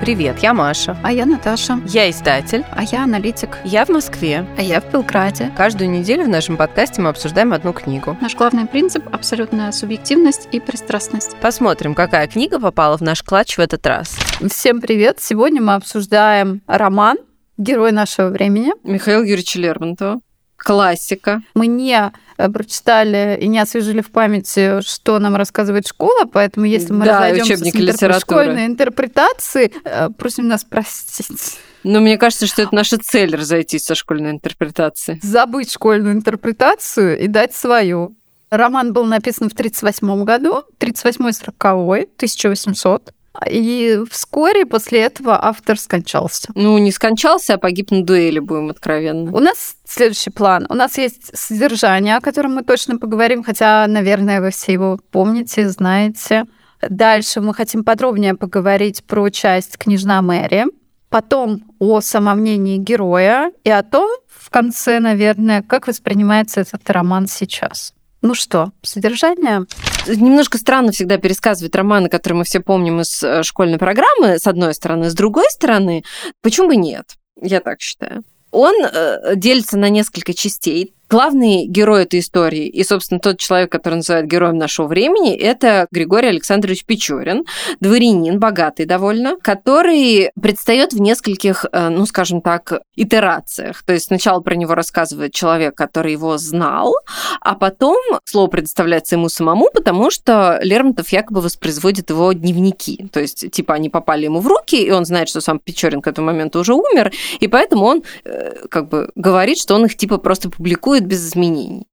Привет, я Маша. А я Наташа. Я издатель. А я аналитик. Я в Москве. А я в Белграде. Каждую неделю в нашем подкасте мы обсуждаем одну книгу. Наш главный принцип – абсолютная субъективность и пристрастность. Посмотрим, какая книга попала в наш клатч в этот раз. Всем привет! Сегодня мы обсуждаем роман «Герой нашего времени». Михаил Юрьевич Лермонтова. Классика. Мы не э, прочитали и не освежили в памяти, что нам рассказывает школа, поэтому если мы Да, разойдемся с интер- литературы. школьной интерпретации, э, просим нас простить. Но мне кажется, что это наша цель разойтись со школьной интерпретацией. Забыть школьную интерпретацию и дать свою. Роман был написан в 1938 году, 38-40, 1800. И вскоре после этого автор скончался. Ну, не скончался, а погиб на дуэли, будем откровенны. У нас следующий план. У нас есть содержание, о котором мы точно поговорим, хотя, наверное, вы все его помните, знаете. Дальше мы хотим подробнее поговорить про часть «Княжна Мэри», потом о самомнении героя и о том, в конце, наверное, как воспринимается этот роман сейчас. Ну что, содержание? Немножко странно всегда пересказывать романы, которые мы все помним из э, школьной программы, с одной стороны. С другой стороны, почему бы нет? Я так считаю. Он э, делится на несколько частей. Главный герой этой истории и, собственно, тот человек, который называют героем нашего времени, это Григорий Александрович Печорин, дворянин, богатый довольно, который предстает в нескольких, э, ну, скажем так, итерациях. То есть сначала про него рассказывает человек, который его знал, а потом слово предоставляется ему самому, потому что Лермонтов якобы воспроизводит его дневники. То есть, типа, они попали ему в руки, и он знает, что сам Печорин к этому моменту уже умер, и поэтому он э, как бы говорит, что он их типа просто публикует без изменений.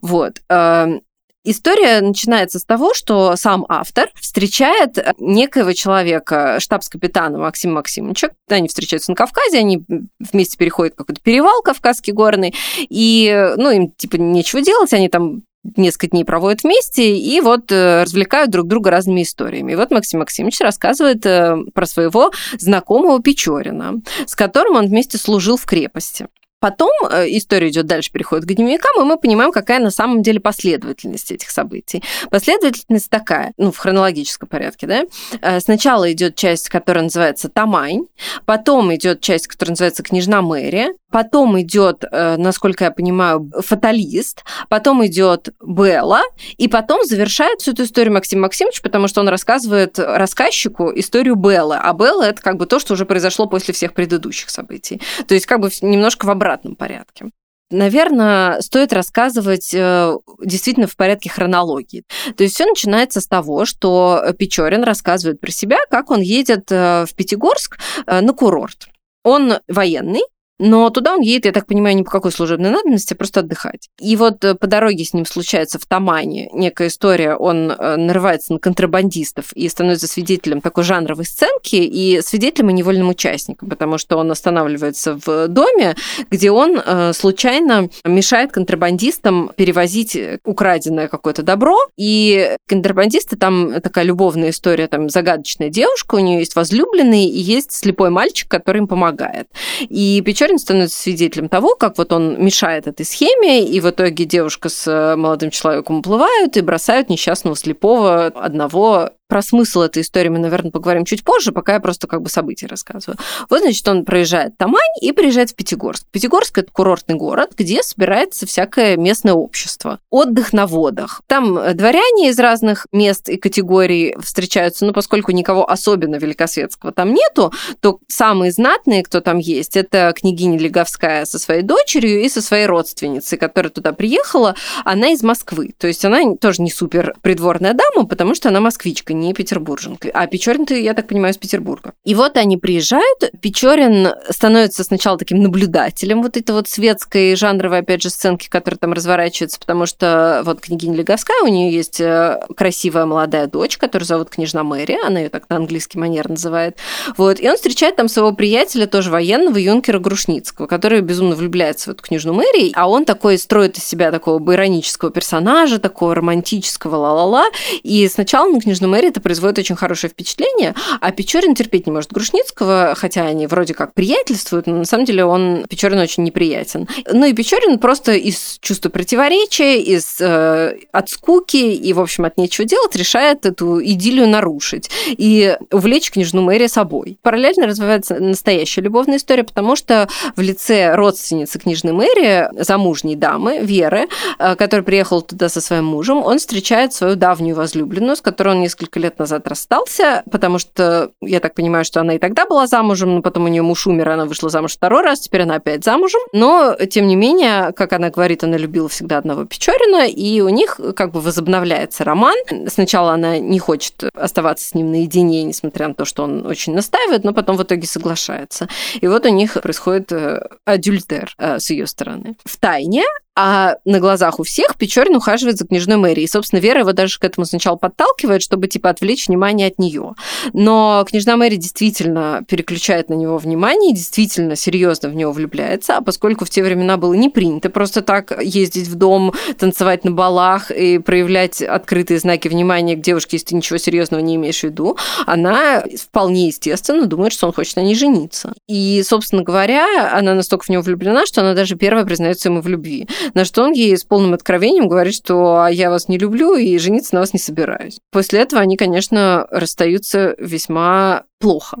Вот. Э, История начинается с того, что сам автор встречает некоего человека, штабс-капитана Максима Максимовича. Они встречаются на Кавказе, они вместе переходят какой-то перевал Кавказский горный, и, ну, им, типа, нечего делать, они там несколько дней проводят вместе и вот э, развлекают друг друга разными историями. И вот Максим Максимович рассказывает э, про своего знакомого Печорина, с которым он вместе служил в крепости. Потом э, история идет дальше, переходит к дневникам, и мы понимаем, какая на самом деле последовательность этих событий. Последовательность такая, ну, в хронологическом порядке, да. Э, Сначала идет часть, которая называется Тамань, потом идет часть, которая называется Княжна Мэри, потом идет, э, насколько я понимаю, Фаталист, потом идет Белла, и потом завершает всю эту историю Максим Максимович, потому что он рассказывает рассказчику историю Беллы, а Белла это как бы то, что уже произошло после всех предыдущих событий. То есть как бы немножко в обратном порядке. Наверное, стоит рассказывать э, действительно в порядке хронологии. То есть все начинается с того, что Печорин рассказывает про себя, как он едет э, в Пятигорск э, на курорт. Он военный, но туда он едет, я так понимаю, не по какой служебной надобности, а просто отдыхать. И вот э, по дороге с ним случается в Тамане некая история, он э, нарывается на контрабандистов и становится свидетелем такой жанровой сценки и свидетелем и невольным участником, потому что он останавливается в доме, где он э, случайно мешает контрабандистам перевозить украденное какое-то добро, и контрабандисты там такая любовная история, там загадочная девушка, у нее есть возлюбленный и есть слепой мальчик, который им помогает. И Печорин становится свидетелем того, как вот он мешает этой схеме, и в итоге девушка с молодым человеком уплывают и бросают несчастного слепого одного про смысл этой истории мы, наверное, поговорим чуть позже, пока я просто как бы события рассказываю. Вот, значит, он проезжает Тамань и приезжает в Пятигорск. Пятигорск – это курортный город, где собирается всякое местное общество. Отдых на водах. Там дворяне из разных мест и категорий встречаются, но поскольку никого особенно великосветского там нету, то самые знатные, кто там есть, это княгиня Леговская со своей дочерью и со своей родственницей, которая туда приехала. Она из Москвы. То есть она тоже не супер придворная дама, потому что она москвичка, не петербурженка. А Печорин, ты, я так понимаю, из Петербурга. И вот они приезжают, Печорин становится сначала таким наблюдателем вот этой вот светской жанровой, опять же, сценки, которая там разворачивается, потому что вот княгиня Леговская, у нее есть э, красивая молодая дочь, которую зовут княжна Мэри, она ее так на английский манер называет. Вот. И он встречает там своего приятеля, тоже военного, юнкера Грушницкого, который безумно влюбляется в эту княжну Мэри, а он такой строит из себя такого иронического персонажа, такого романтического ла-ла-ла, и сначала на княжну Мэри это производит очень хорошее впечатление, а Печорин терпеть не может Грушницкого, хотя они вроде как приятельствуют, но на самом деле он Печорин очень неприятен. Ну и Печорин просто из чувства противоречия, из э, от скуки и, в общем, от нечего делать решает эту идиллию нарушить и увлечь княжну Мэри собой. Параллельно развивается настоящая любовная история, потому что в лице родственницы княжны Мэри, замужней дамы, Веры, э, которая приехала туда со своим мужем, он встречает свою давнюю возлюбленную, с которой он несколько лет назад расстался, потому что, я так понимаю, что она и тогда была замужем, но потом у нее муж умер, она вышла замуж второй раз, теперь она опять замужем. Но, тем не менее, как она говорит, она любила всегда одного Печорина, и у них как бы возобновляется роман. Сначала она не хочет оставаться с ним наедине, несмотря на то, что он очень настаивает, но потом в итоге соглашается. И вот у них происходит э, адюльтер э, с ее стороны. В тайне а на глазах у всех Печорин ухаживает за княжной Мэри. И, собственно, Вера его даже к этому сначала подталкивает, чтобы, типа, отвлечь внимание от нее. Но княжна Мэри действительно переключает на него внимание, действительно серьезно в него влюбляется, а поскольку в те времена было не принято просто так ездить в дом, танцевать на балах и проявлять открытые знаки внимания к девушке, если ты ничего серьезного не имеешь в виду, она вполне естественно думает, что он хочет на ней жениться. И, собственно говоря, она настолько в него влюблена, что она даже первая признается ему в любви. На что он ей с полным откровением говорит, что «А я вас не люблю и жениться на вас не собираюсь. После этого они, конечно, расстаются весьма плохо.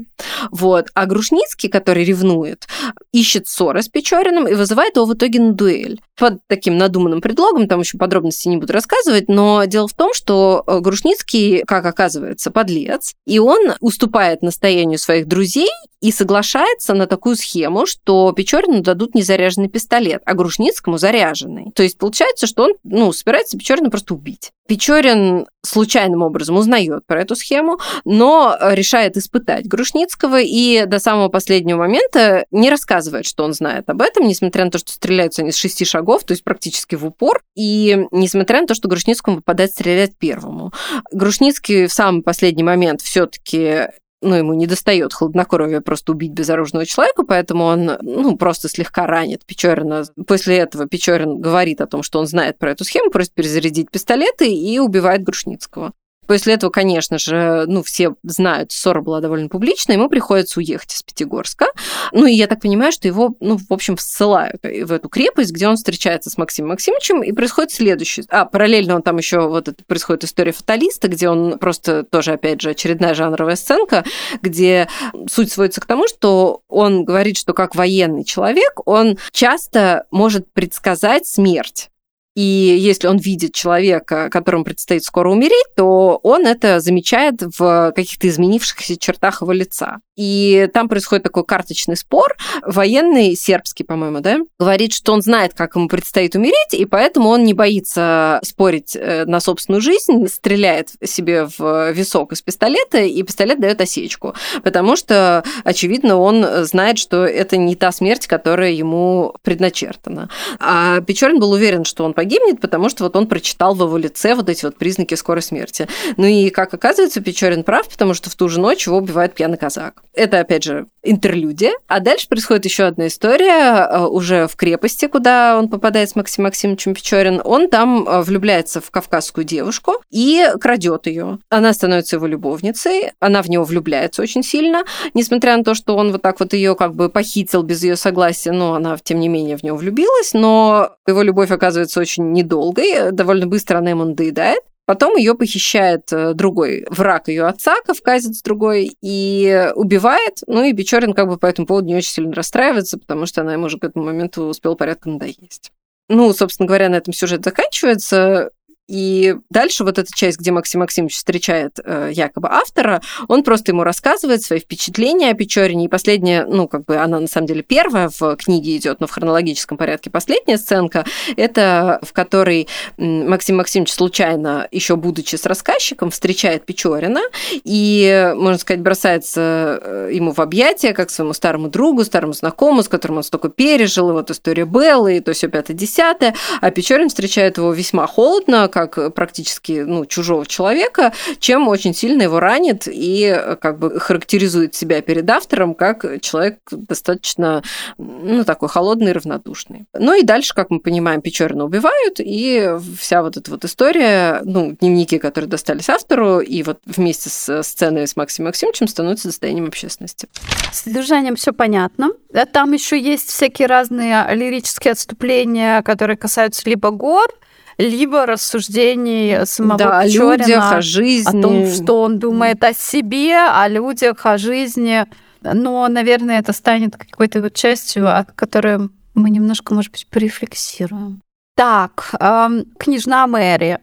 Вот. А Грушницкий, который ревнует, ищет ссоры с Печориным и вызывает его в итоге на дуэль. Под таким надуманным предлогом, там еще подробности не буду рассказывать, но дело в том, что э, Грушницкий, как оказывается, подлец, и он уступает настоянию своих друзей и соглашается на такую схему, что Печорину дадут незаряженный пистолет, а Грушницкому заряженный. То есть получается, что он ну, собирается Печорина просто убить. Печорин случайным образом узнает про эту схему, но решает испытать Грушницкого и до самого последнего момента не рассказывает, что он знает об этом, несмотря на то, что стреляются они с шести шагов, то есть практически в упор, и несмотря на то, что Грушницкому попадает стрелять первому. Грушницкий в самый последний момент все-таки ну, ему не достает хладнокровия просто убить безоружного человека, поэтому он, ну, просто слегка ранит Печорина. После этого Печорин говорит о том, что он знает про эту схему, просит перезарядить пистолеты и убивает Грушницкого. После этого, конечно же, ну, все знают, ссора была довольно публичная, ему приходится уехать из Пятигорска. Ну, и я так понимаю, что его, ну, в общем, ссылают в эту крепость, где он встречается с Максимом Максимовичем, и происходит следующее. А, параллельно он там еще вот это происходит история фаталиста, где он просто тоже, опять же, очередная жанровая сценка, где суть сводится к тому, что он говорит, что как военный человек, он часто может предсказать смерть и если он видит человека, которому предстоит скоро умереть, то он это замечает в каких-то изменившихся чертах его лица. И там происходит такой карточный спор. Военный, сербский, по-моему, да, говорит, что он знает, как ему предстоит умереть, и поэтому он не боится спорить э, на собственную жизнь, стреляет себе в висок из пистолета, и пистолет дает осечку. Потому что, очевидно, он знает, что это не та смерть, которая ему предначертана. А Печорин был уверен, что он погибнет, потому что вот он прочитал в его лице вот эти вот признаки скорой смерти. Ну и, как оказывается, Печорин прав, потому что в ту же ночь его убивает пьяный казак. Это, опять же, интерлюдия. А дальше происходит еще одна история э, уже в крепости, куда он попадает с Максимом Максимовичем Печорин. Он там э, влюбляется в кавказскую девушку и крадет ее. Она становится его любовницей, она в него влюбляется очень сильно, несмотря на то, что он вот так вот ее как бы похитил без ее согласия, но она, тем не менее, в него влюбилась, но его любовь оказывается очень недолгой, довольно быстро она ему надоедает. Потом ее похищает э, другой враг ее отца, кавказец другой, и убивает. Ну и Бичорин как бы по этому поводу не очень сильно расстраивается, потому что она ему уже к этому моменту успела порядка надоесть. Ну, собственно говоря, на этом сюжет заканчивается. И дальше вот эта часть, где Максим Максимович встречает э, якобы автора, он просто ему рассказывает свои впечатления о Печорине. И последняя, ну, как бы она на самом деле первая в книге идет, но в хронологическом порядке последняя сценка, это в которой Максим Максимович случайно, еще будучи с рассказчиком, встречает Печорина и, можно сказать, бросается э, ему в объятия, как своему старому другу, старому знакомому, с которым он столько пережил, и вот история Беллы, и то все пятое-десятое, а Печорин встречает его весьма холодно, как как практически ну, чужого человека, чем очень сильно его ранит и как бы характеризует себя перед автором как человек достаточно, ну, такой холодный равнодушный. Ну и дальше, как мы понимаем, Печорина убивают, и вся вот эта вот история, ну, дневники, которые достались автору, и вот вместе с сценой с Максимом Максимовичем становятся достоянием общественности. С содержанием все понятно. Там еще есть всякие разные лирические отступления, которые касаются либо гор, либо рассуждений самого да, о людях, о жизни. О том, что он думает о себе, о людях, о жизни. Но, наверное, это станет какой-то вот частью, от которой мы немножко, может быть, порефлексируем. Так, э, княжна Мэри.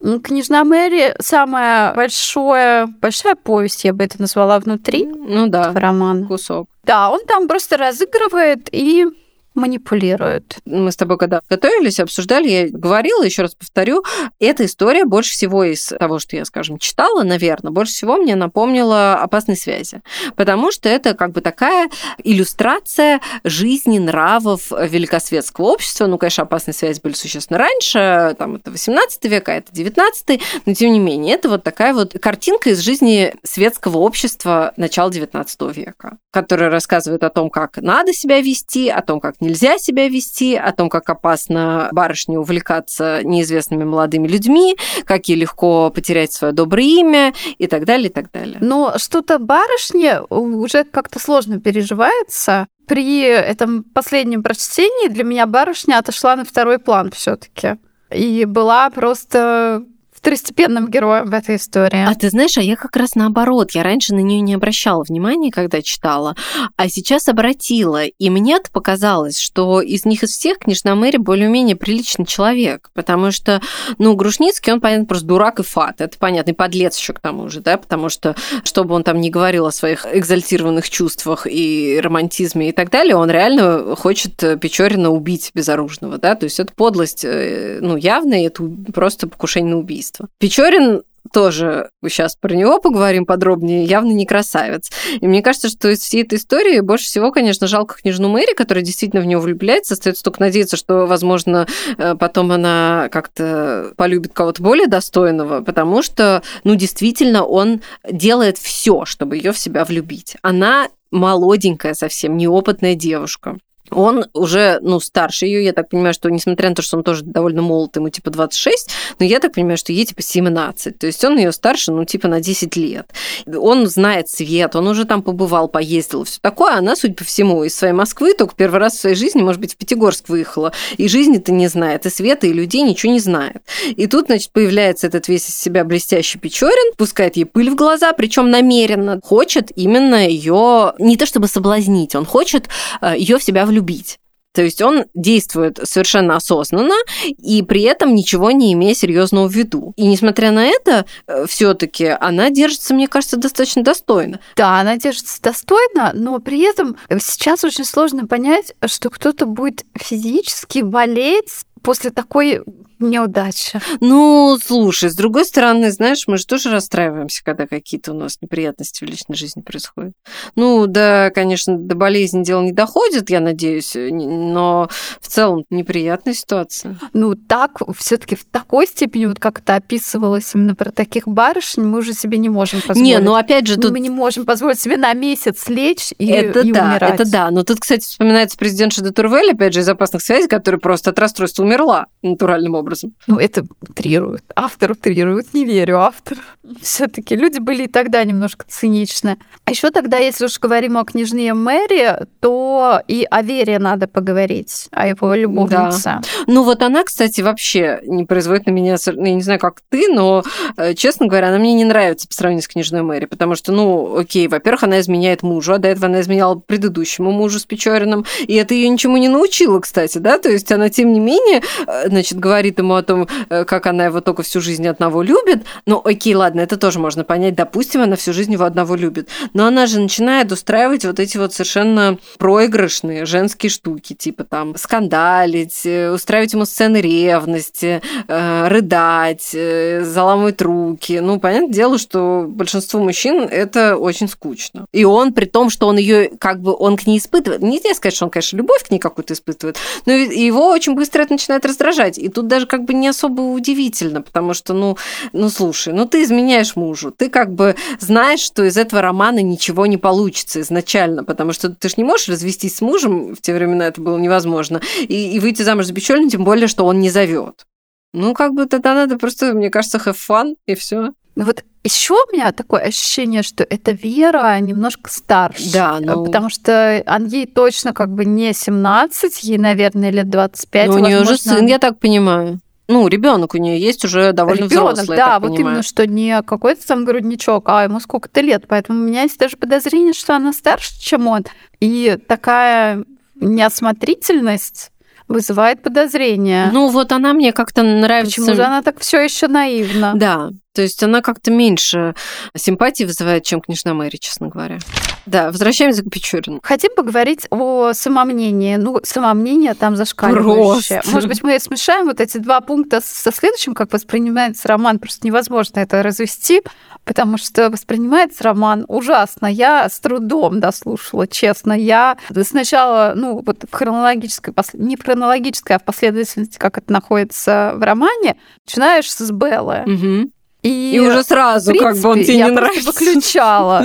Княжна Мэри самая большая, большая повесть, я бы это назвала внутри. Ну да, роман. Кусок. Да, он там просто разыгрывает и манипулируют. Мы с тобой когда готовились, обсуждали, я говорила, еще раз повторю, эта история больше всего из того, что я, скажем, читала, наверное, больше всего мне напомнила опасной связи. Потому что это как бы такая иллюстрация жизни, нравов великосветского общества. Ну, конечно, опасные связи были существенно раньше, там это 18 век, а это 19 но тем не менее, это вот такая вот картинка из жизни светского общества начала 19 века, которая рассказывает о том, как надо себя вести, о том, как нельзя себя вести, о том, как опасно барышне увлекаться неизвестными молодыми людьми, как ей легко потерять свое доброе имя и так далее, и так далее. Но что-то барышне уже как-то сложно переживается. При этом последнем прочтении для меня барышня отошла на второй план все таки и была просто второстепенным героем в этой истории. А ты знаешь, а я как раз наоборот. Я раньше на нее не обращала внимания, когда читала, а сейчас обратила. И мне показалось, что из них из всех княжна Мэри более-менее приличный человек, потому что, ну, Грушницкий, он, понятно, просто дурак и фат. Это понятно, и подлец еще к тому же, да, потому что, чтобы он там не говорил о своих экзальтированных чувствах и романтизме и так далее, он реально хочет Печорина убить безоружного, да, то есть это подлость, э, ну, явная, это просто покушение на убийство убийства. Печорин тоже сейчас про него поговорим подробнее, явно не красавец. И мне кажется, что из всей этой истории больше всего, конечно, жалко княжну Мэри, которая действительно в него влюбляется. Остается только надеяться, что, возможно, э, потом она как-то полюбит кого-то более достойного, потому что, ну, действительно, он делает все, чтобы ее в себя влюбить. Она молоденькая совсем, неопытная девушка. Он уже, ну, старше ее, я так понимаю, что несмотря на то, что он тоже довольно молод, ему типа 26, но я так понимаю, что ей типа 17. То есть он ее старше, ну, типа на 10 лет. Он знает свет, он уже там побывал, поездил, все такое. Она, судя по всему, из своей Москвы только первый раз в своей жизни, может быть, в Пятигорск выехала. И жизни-то не знает, и света, и людей ничего не знает. И тут, значит, появляется этот весь из себя блестящий Печорин, пускает ей пыль в глаза, причем намеренно хочет именно ее не то чтобы соблазнить, он хочет э, ее в себя влюбить любить. То есть он действует совершенно осознанно и при этом ничего не имея серьезного в виду. И несмотря на это, э, все-таки она держится, мне кажется, достаточно достойно. Да, она держится достойно, но при этом сейчас очень сложно понять, что кто-то будет физически болеть после такой неудача. Ну, слушай, с другой стороны, знаешь, мы же тоже расстраиваемся, когда какие-то у нас неприятности в личной жизни происходят. Ну, да, конечно, до болезни дело не доходит, я надеюсь, но в целом неприятная ситуация. Ну, так, все таки в такой степени, вот как это описывалось именно про таких барышень, мы уже себе не можем позволить. Не, ну опять же, тут... Мы не можем позволить себе на месяц лечь и, это и да, умирать. Это да, но тут, кстати, вспоминается президент Де Турвель, опять же, из опасных связей, который просто от расстройства умерла натуральным образом образом. Ну, это утрирует. Автор утрирует, не верю автору. все таки люди были и тогда немножко циничны. А еще тогда, если уж говорим о княжне Мэри, то и о Вере надо поговорить, о его любовнице. Да. Ну, вот она, кстати, вообще не производит на меня, я не знаю, как ты, но, э, честно говоря, она мне не нравится по сравнению с княжной Мэри, потому что, ну, окей, во-первых, она изменяет мужу, а до этого она изменяла предыдущему мужу с Печориным, и это ее ничему не научило, кстати, да, то есть она, тем не менее, э, значит, говорит ему о том, э, как она его только всю жизнь одного любит. Ну, окей, ладно, это тоже можно понять. Допустим, она всю жизнь его одного любит. Но она же начинает устраивать вот эти вот совершенно проигрышные женские штуки, типа там скандалить, э, устраивать ему сцены ревности, э, рыдать, заламывать руки. Ну, понятное дело, что большинству мужчин это очень скучно. И он, при том, что он ее как бы он к ней испытывает, нельзя сказать, что он, конечно, любовь к ней какую-то испытывает, но его очень быстро это начинает раздражать. И тут даже же как бы не особо удивительно, потому что, ну, ну слушай, ну ты изменяешь мужу, ты как бы знаешь, что из этого романа ничего не получится изначально, потому что ты же не можешь развестись с мужем, в те времена это было невозможно, и, и выйти замуж за Печорина, тем более, что он не зовет. Ну, как бы тогда надо просто, мне кажется, have fun, и все. Ну вот еще у меня такое ощущение, что эта Вера немножко старше. Да, ну... Потому что ей точно как бы не 17, ей, наверное, лет 25. Но у нее уже сын, я так понимаю. Ну, ребенок у нее есть уже довольно Ребенок, взрослый. да, вот понимаю. именно, что не какой-то там грудничок, а ему сколько-то лет. Поэтому у меня есть даже подозрение, что она старше, чем он. И такая неосмотрительность вызывает подозрения. Ну, вот она мне как-то нравится. Почему же она так все еще наивна? Да, то есть она как-то меньше симпатии вызывает, чем княжна Мэри, честно говоря. Да, возвращаемся к Печорину. Хотим поговорить о самомнении. Ну, самомнение там зашкаливающее. Просто. Может быть, мы смешаем вот эти два пункта со следующим, как воспринимается роман. Просто невозможно это развести, потому что воспринимается роман ужасно. Я с трудом дослушала, честно. Я сначала, ну, вот в хронологической, не в хронологической, а в последовательности, как это находится в романе, начинаешь с Беллы. Мгм. И, И уже сразу, в как бы он принципе, тебе я не нравится. выключала.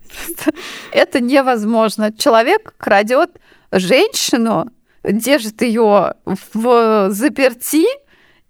Это невозможно. Человек крадет женщину, держит ее в заперти,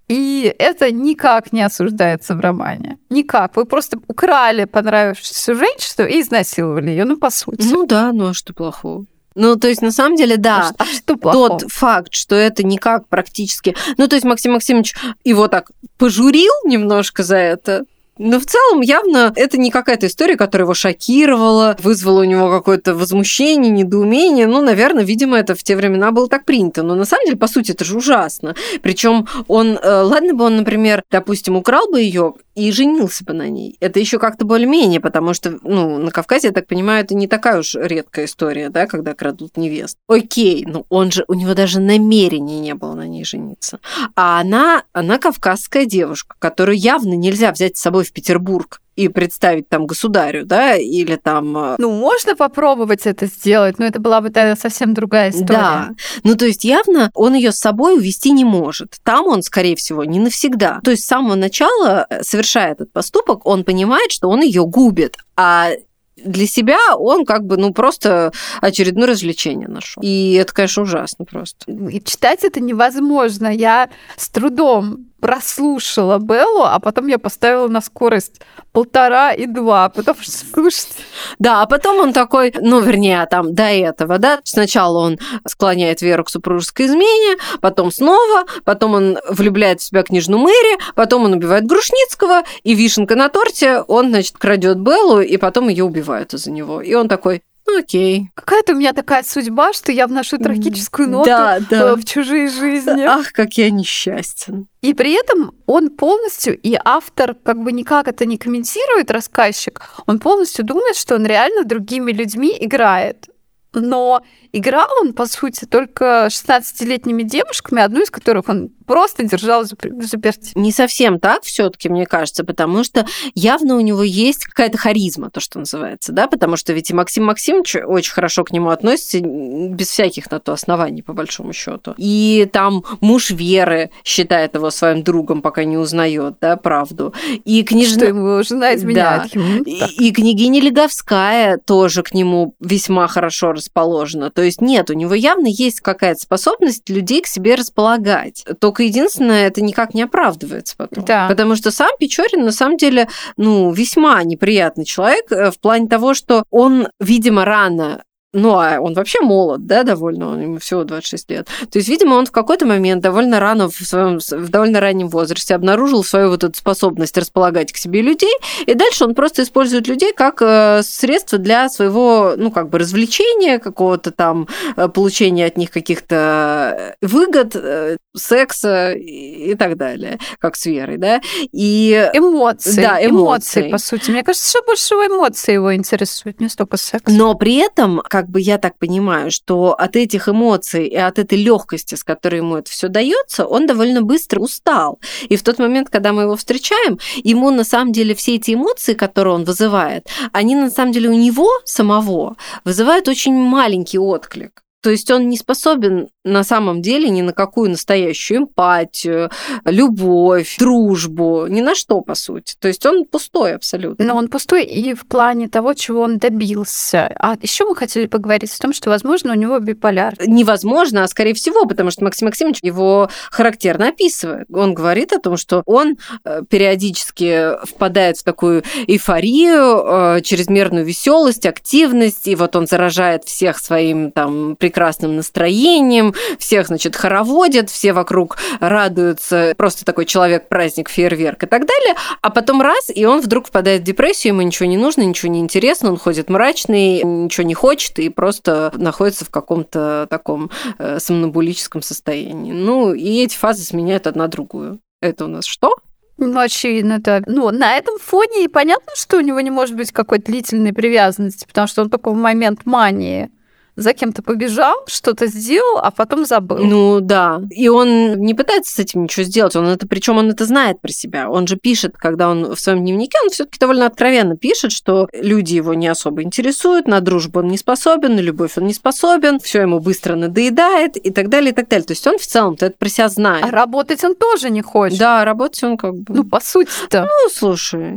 и это никак не осуждается в романе. Никак. Вы просто украли понравившуюся женщину и изнасиловали ее, ну, по сути. Ну да, ну а что плохого? Ну, то есть, на самом деле, да. А а что плохого? Тот факт, что это никак практически... Ну, то есть Максим Максимович его так пожурил немножко за это, но в целом явно это не какая-то история, которая его шокировала, вызвала у него какое-то возмущение, недоумение. Ну, наверное, видимо, это в те времена было так принято. Но на самом деле, по сути, это же ужасно. Причем он, э, ладно бы он, например, допустим, украл бы ее и женился бы на ней. Это еще как-то более-менее, потому что, ну, на Кавказе, я так понимаю, это не такая уж редкая история, да, когда крадут невест. Окей, ну он же, у него даже намерения не было на ней жениться. А она, она кавказская девушка, которую явно нельзя взять с собой в Петербург и представить там государю, да, или там... э, Ну, можно попробовать это сделать, но это была бы тогда совсем другая история. Да, ну то есть явно он ее с собой увести не может. Там он, скорее всего, не навсегда. То есть с самого начала, э, совершая этот поступок, он понимает, что он ее губит, а для себя он как бы, ну, просто очередное развлечение нашел. И это, конечно, ужасно просто. И читать это невозможно. Я с трудом прослушала Беллу, а потом я поставила на скорость полтора и два, потому что, слушайте, Да, а потом он такой, ну, вернее, там до этого, да, сначала он склоняет Веру к супружеской измене, потом снова, потом он влюбляет в себя княжну Мэри, потом он убивает Грушницкого, и вишенка на торте, он, значит, крадет Беллу, и потом ее убивают из-за него. И он такой, окей. какая-то у меня такая судьба, что я вношу трагическую ноту Да, да. э, в чужие жизни. Ах, как я несчастен. И при этом он полностью, и автор как бы никак это не комментирует, рассказчик, он полностью думает, что он реально другими людьми играет. Но играл он, по сути, только 16-летними девушками, одну из которых он просто держал в заперти. Не совсем так все-таки, мне кажется, потому что явно у него есть какая-то харизма, то, что называется, да, потому что ведь и Максим Максимович очень хорошо к нему относится, без всяких на то оснований, по большому счету. И там муж Веры считает его своим другом, пока не узнает, да, правду. И княжна... Что ему жена изменяет ему. Ну, И, так. и княгиня Леговская тоже к нему весьма хорошо расположена. То есть нет, у него явно есть какая-то способность людей к себе располагать. Только единственное, это никак не оправдывается потом. Да. Потому что сам Печорин, на самом деле, ну, весьма неприятный человек э, в плане того, что он, видимо, рано ну, а он вообще молод, да, довольно, он, ему всего 26 лет. То есть, видимо, он в какой-то момент довольно рано, в, своем, в довольно раннем возрасте обнаружил свою вот эту способность располагать к себе людей, и дальше он просто использует людей как э, средство для своего, ну, как бы развлечения, какого-то там э, получения от них каких-то выгод, э, секса и, так далее, как с Верой, да. И Эмоции. Да, эмоции. по сути. Мне кажется, что больше всего эмоции его интересуют, не столько секс. Но при этом, как бы я так понимаю, что от этих эмоций и от этой легкости, с которой ему это все дается, он довольно быстро устал. И в тот момент, когда мы его встречаем, ему на самом деле все эти эмоции, которые он вызывает, они на самом деле у него самого вызывают очень маленький отклик. То есть он не способен на самом деле ни на какую настоящую эмпатию, любовь, дружбу, ни на что, по сути. То есть он пустой абсолютно. Но он пустой и в плане того, чего он добился. А еще мы хотели поговорить о том, что, возможно, у него биполяр. Невозможно, а скорее всего, потому что Максим Максимович его характерно описывает. Он говорит о том, что он э, периодически впадает в такую эйфорию, э, чрезмерную веселость, активность, и вот он заражает всех своим там прекрасным настроением, всех, значит, хороводят, все вокруг радуются, просто такой человек-праздник, фейерверк и так далее, а потом раз, и он вдруг впадает в депрессию, ему ничего не нужно, ничего не интересно, он ходит мрачный, ничего не хочет и просто находится в каком-то таком э, сомнобулическом состоянии. Ну, и эти фазы сменяют одна другую. Это у нас что? Ну, очевидно, да. Ну, на этом фоне и понятно, что у него не может быть какой-то длительной привязанности, потому что он такой момент мании за кем-то побежал, что-то сделал, а потом забыл. Ну да. И он не пытается с этим ничего сделать. Он это, причем он это знает про себя. Он же пишет, когда он в своем дневнике, он все-таки довольно откровенно пишет, что люди его не особо интересуют, на дружбу он не способен, на любовь он не способен, все ему быстро надоедает и так далее, и так далее. То есть он в целом-то это про себя знает. А работать он тоже не хочет. Да, работать он как бы... Ну, по сути-то. Ну, слушай.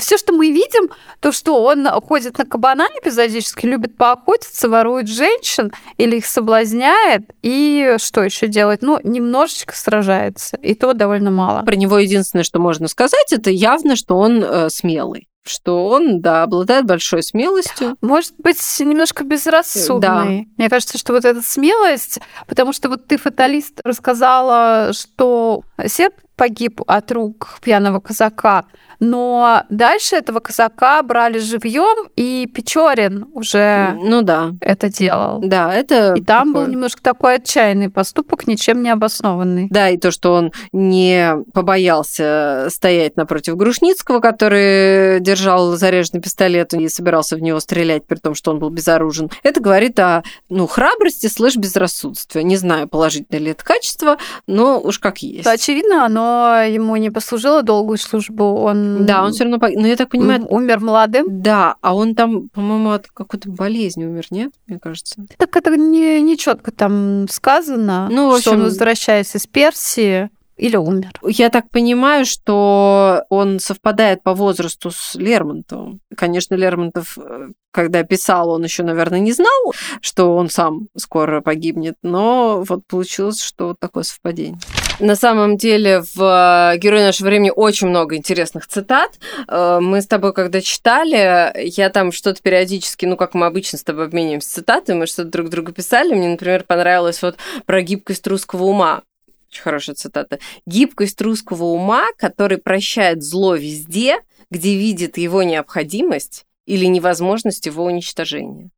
Все, что мы видим, то, что он ходит на кабана эпизодически, любит поохотиться, ворует женщин или их соблазняет, и что еще делать? Ну, немножечко сражается, и то довольно мало. Про него единственное, что можно сказать, это явно, что он э, смелый что он, да, обладает большой смелостью. Может быть, немножко безрассудный. Да. Мне кажется, что вот эта смелость, потому что вот ты, фаталист, рассказала, что Серб погиб от рук пьяного казака, но дальше этого казака брали живьем, и Печорин уже ну, да. это делал. Да, это... И там такой... был немножко такой отчаянный поступок, ничем не обоснованный. Да, и то, что он не побоялся стоять напротив Грушницкого, который держал заряженный пистолет и собирался в него стрелять, при том, что он был безоружен. Это говорит о ну, храбрости слышь безрассудстве. Не знаю, положительное ли это качество, но уж как есть. Очевидно, оно ему не послужило долгую службу. Он да, он все равно, ну я так понимаю, умер молодым. Да, а он там, по-моему, от какой-то болезни умер, нет? Мне кажется. Так это не, не четко там сказано, ну, в общем, что он возвращаясь из Персии или умер. Я так понимаю, что он совпадает по возрасту с Лермонтовым. Конечно, Лермонтов, э, когда писал, он еще, наверное, не знал, что он сам скоро погибнет, но вот получилось, что вот такое совпадение. На самом деле в «Герое нашего времени» очень много интересных цитат. Э, мы с тобой, когда читали, я там что-то периодически, ну, как мы обычно с тобой обмениваемся цитатами, мы что-то друг другу писали. Мне, например, понравилось вот про гибкость русского ума. Очень хорошая цитата. Гибкость русского ума, который прощает зло везде, где видит его необходимость или невозможность его уничтожения.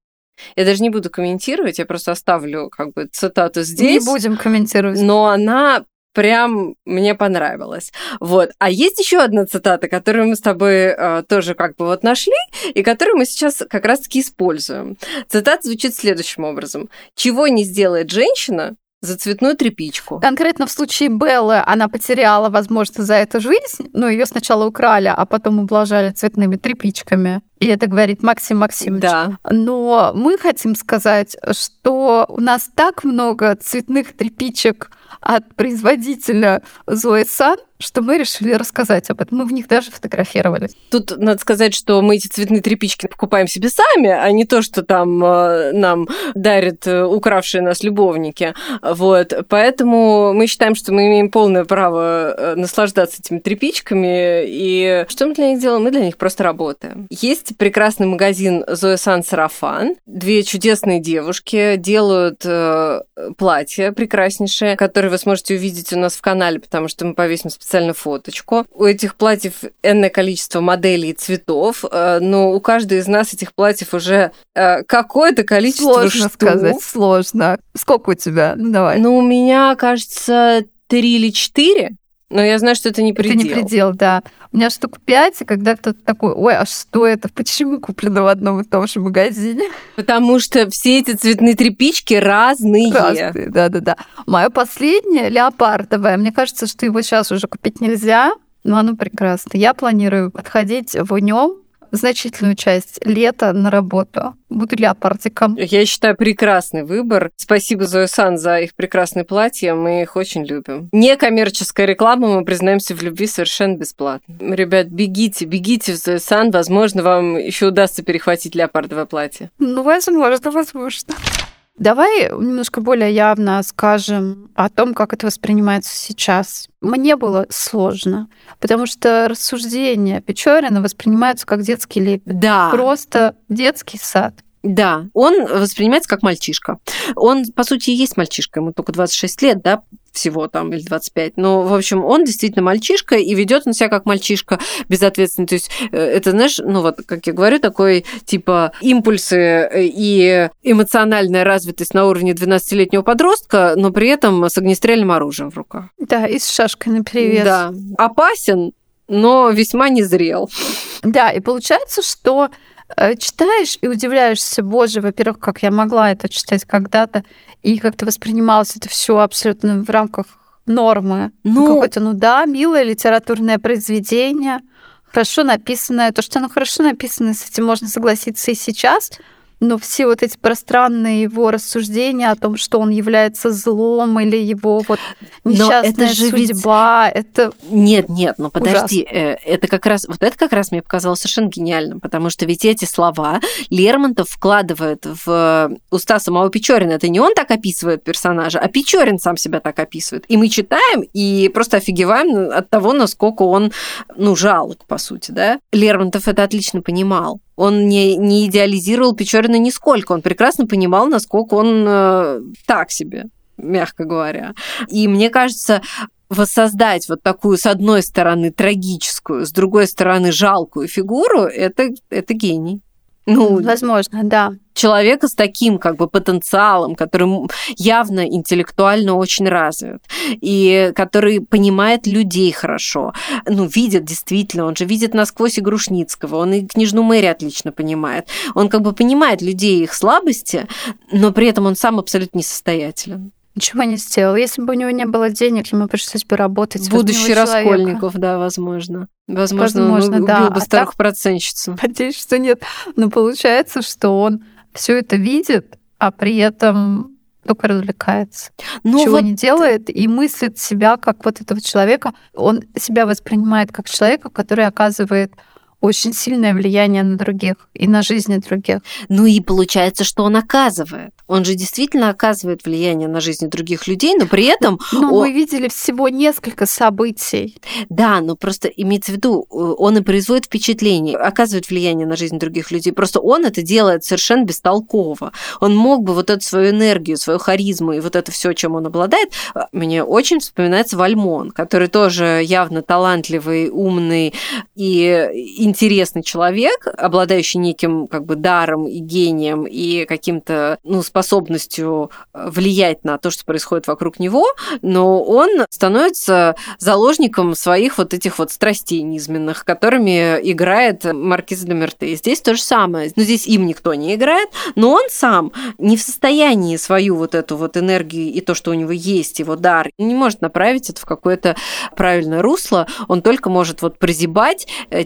Я даже не буду комментировать, я просто оставлю как бы цитату здесь. Не будем комментировать. Но она прям мне понравилась. Вот. А есть еще одна цитата, которую мы с тобой э, тоже как бы вот нашли, и которую мы сейчас как раз-таки используем. Цитата звучит следующим образом. «Чего не сделает женщина, за цветную тряпичку. Конкретно в случае Беллы она потеряла возможность за это жизнь, но ее сначала украли, а потом ублажали цветными тряпичками. И это говорит Максим Максимович. Да. Но мы хотим сказать, что у нас так много цветных тряпичек от производителя Зои Сан, что мы решили рассказать об этом. Мы в них даже фотографировали. Тут надо сказать, что мы эти цветные тряпички покупаем себе сами, а не то, что там э, нам дарят э, укравшие нас любовники. Вот. Поэтому мы считаем, что мы имеем полное право э, наслаждаться этими тряпичками. И что мы для них делаем? Мы для них просто работаем. Есть прекрасный магазин Зоя Сан Сарафан. Две чудесные девушки делают платья прекраснейшие, которые вы сможете увидеть у нас в канале, потому что мы повесим специально фоточку. У этих платьев энное количество моделей и цветов, э, но у каждой из нас этих платьев уже э, какое-то количество Сложно штук. сказать, сложно. Сколько у тебя? Ну, давай. Ну, у меня, кажется, три или четыре. Но я знаю, что это не предел. Это не предел, да. У меня штук пять, и когда кто-то такой, ой, а что это? Почему куплено в одном и том же магазине? Потому что все эти цветные тряпички разные. Разные, да-да-да. Мое последнее леопардовое. Мне кажется, что его сейчас уже купить нельзя, но оно прекрасно. Я планирую подходить в нем значительную часть лета на работу. Буду леопардиком. Я считаю, прекрасный выбор. Спасибо, Зоя Сан, за их прекрасные платья. Мы их очень любим. Некоммерческая реклама, мы признаемся в любви совершенно бесплатно. Ребят, бегите, бегите в Зоя Сан. Возможно, вам еще удастся перехватить леопардовое платье. Ну, возможно, возможно. Давай немножко более явно скажем о том, как это воспринимается сейчас. Мне было сложно, потому что рассуждения Печорина воспринимаются как детский лепет. Да. Просто детский сад. Да, он воспринимается как мальчишка. Он, по сути, и есть мальчишка, ему только 26 лет, да, всего там, или 25. Но, в общем, он действительно мальчишка и ведет он себя как мальчишка безответственный. То есть э, это, знаешь, ну вот, как я говорю, такой типа импульсы и эмоциональная развитость на уровне 12-летнего подростка, но при этом с огнестрельным оружием в руках. Да, и с шашкой наперевес. Да. Опасен, но весьма незрел. Да, и получается, что Э, читаешь и удивляешься, боже, во-первых, как я могла это читать когда-то, и как-то воспринималось это все абсолютно в рамках нормы. Ну, какое-то, ну да, милое литературное произведение, хорошо написанное. То, что оно хорошо написано, с этим можно согласиться и сейчас — но все вот эти пространные его рассуждения о том, что он является злом или его вот несчастная это же судьба, ведь... это нет, нет, но подожди, ужасно. Э, это как раз вот это как раз мне показалось совершенно гениальным, потому что ведь эти слова Лермонтов вкладывает в уста самого Печорина. Это не он так описывает персонажа, а Печорин сам себя так описывает. И мы читаем и просто офигеваем от того, насколько он ну жалок по сути, да. Лермонтов это отлично понимал. Он не, не идеализировал Печорина нисколько. Он прекрасно понимал, насколько он э, так себе, мягко говоря. И мне кажется, воссоздать вот такую, с одной стороны, трагическую, с другой стороны, жалкую фигуру, это, это гений. Ну, возможно, да. Человека с таким как бы потенциалом, который явно интеллектуально очень развит, и который понимает людей хорошо, ну, видит действительно, он же видит насквозь и Грушницкого, он и княжну Мэри отлично понимает. Он как бы понимает людей и их слабости, но при этом он сам абсолютно несостоятелен. Ничего не сделал. Если бы у него не было денег, ему пришлось бы работать. Будущий Раскольников, да, возможно. Возможно, возможно он убил да. бы старых а процентщицу. Надеюсь, что нет. Но получается, что он все это видит, а при этом только развлекается. Ну, Чего вот... не делает и мыслит себя как вот этого человека. Он себя воспринимает как человека, который оказывает очень сильное влияние на других и на жизни других. Ну и получается, что он оказывает. Он же действительно оказывает влияние на жизни других людей, но при этом... Но он... мы видели всего несколько событий. Да, но просто имеется в виду, э, он и производит впечатление, оказывает влияние на жизнь других людей. Просто он это делает совершенно бестолково. Он мог бы вот эту свою энергию, свою харизму и вот это все, чем он обладает, э, мне очень вспоминается Вальмон, который тоже явно талантливый, умный и интересный человек, обладающий неким как бы даром и гением и каким-то ну, способностью э, влиять на то, что происходит вокруг него, но он становится заложником своих вот этих вот страстей низменных, которыми играет Маркиз де Мерте. Здесь то же самое. Но здесь им никто не играет, но он сам не в состоянии свою вот эту вот энергию и то, что у него есть, его дар, не может направить это в какое-то правильное русло. Он только может вот прозябать, э,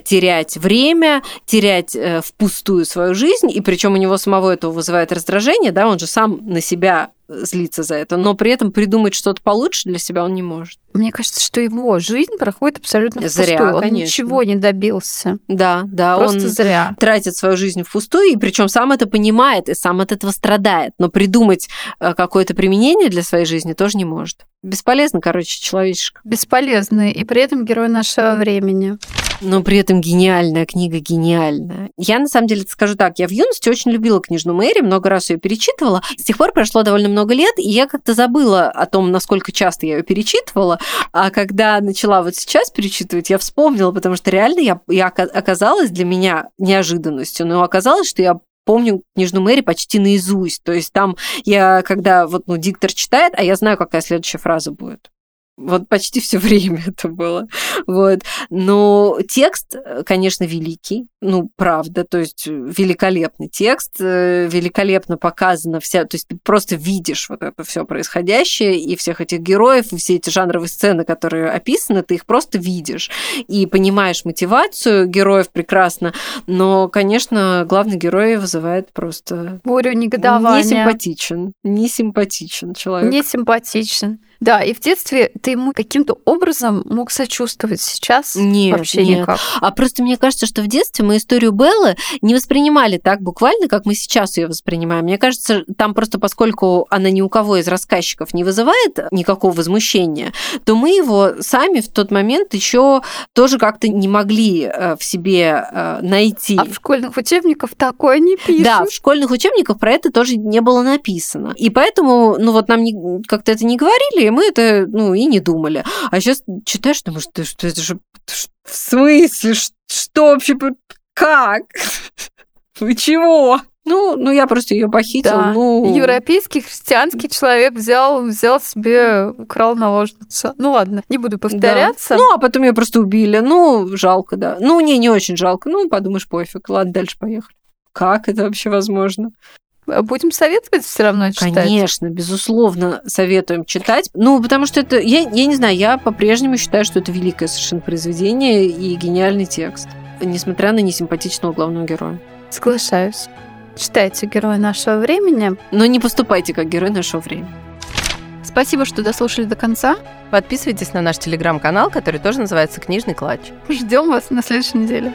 терять время, терять э, впустую свою жизнь, и причем у него самого этого вызывает раздражение, да, он же сам на себя злиться за это, но при этом придумать что-то получше для себя он не может. Мне кажется, что его жизнь проходит абсолютно зря, впустую. Он конечно. ничего не добился. Да, да, Просто он зря. тратит свою жизнь впустую, и причем сам это понимает и сам от этого страдает, но придумать э, какое-то применение для своей жизни тоже не может. Бесполезно, короче, человечек. Бесполезный, и при этом герой нашего времени но при этом гениальная книга, гениальная. Я, на самом деле, скажу так, я в юности очень любила книжную Мэри, много раз ее перечитывала. С тех пор прошло довольно много лет, и я как-то забыла о том, насколько часто я ее перечитывала. А когда начала вот сейчас перечитывать, я вспомнила, потому что реально я, я оказалась для меня неожиданностью, но оказалось, что я помню книжную Мэри почти наизусть. То есть там я, когда вот ну, диктор читает, а я знаю, какая следующая фраза будет. Вот почти все время это было. Вот. Но текст, конечно, великий. Ну, правда, то есть великолепный текст, э, великолепно показана вся, то есть ты просто видишь вот это все происходящее и всех этих героев, и все эти жанровые сцены, которые описаны, ты их просто видишь и понимаешь мотивацию героев прекрасно, но, конечно, главный герой вызывает просто... Бурю негодования. Не симпатичен, не симпатичен человек. Не симпатичен. Да, и в детстве ты ему каким-то образом мог сочувствовать. Сейчас нет, вообще нет. никак. А просто мне кажется, что в детстве мы историю Беллы не воспринимали так буквально, как мы сейчас ее воспринимаем. Мне кажется, там просто поскольку она ни у кого из рассказчиков не вызывает никакого возмущения, то мы его сами в тот момент еще тоже как-то не могли э, в себе э, найти. А в школьных учебниках такое не пишут. Да, в школьных учебниках про это тоже не было написано. И поэтому, ну вот нам как-то это не говорили, и мы это, ну, и не думали. А сейчас читаешь, думаешь, что, это же... В смысле? Что вообще? Как? Вы чего? Ну, ну я просто ее похитил. Да. Ну... Европейский христианский человек взял, взял себе, украл наложницу. Ну ладно, не буду повторяться. Да. Ну, а потом ее просто убили. Ну, жалко, да. Ну, не, не очень жалко. Ну, подумаешь, пофиг. Ладно, дальше поехали. Как это вообще возможно? Будем советовать все равно читать? Конечно, безусловно, советуем читать. Ну, потому что это, я, я не знаю, я по-прежнему считаю, что это великое совершенно произведение и гениальный текст, несмотря на несимпатичного главного героя. Соглашаюсь. Читайте «Герои нашего времени». Но не поступайте как герой нашего времени. Спасибо, что дослушали до конца. Подписывайтесь на наш телеграм-канал, который тоже называется «Книжный клатч». Ждем вас на следующей неделе.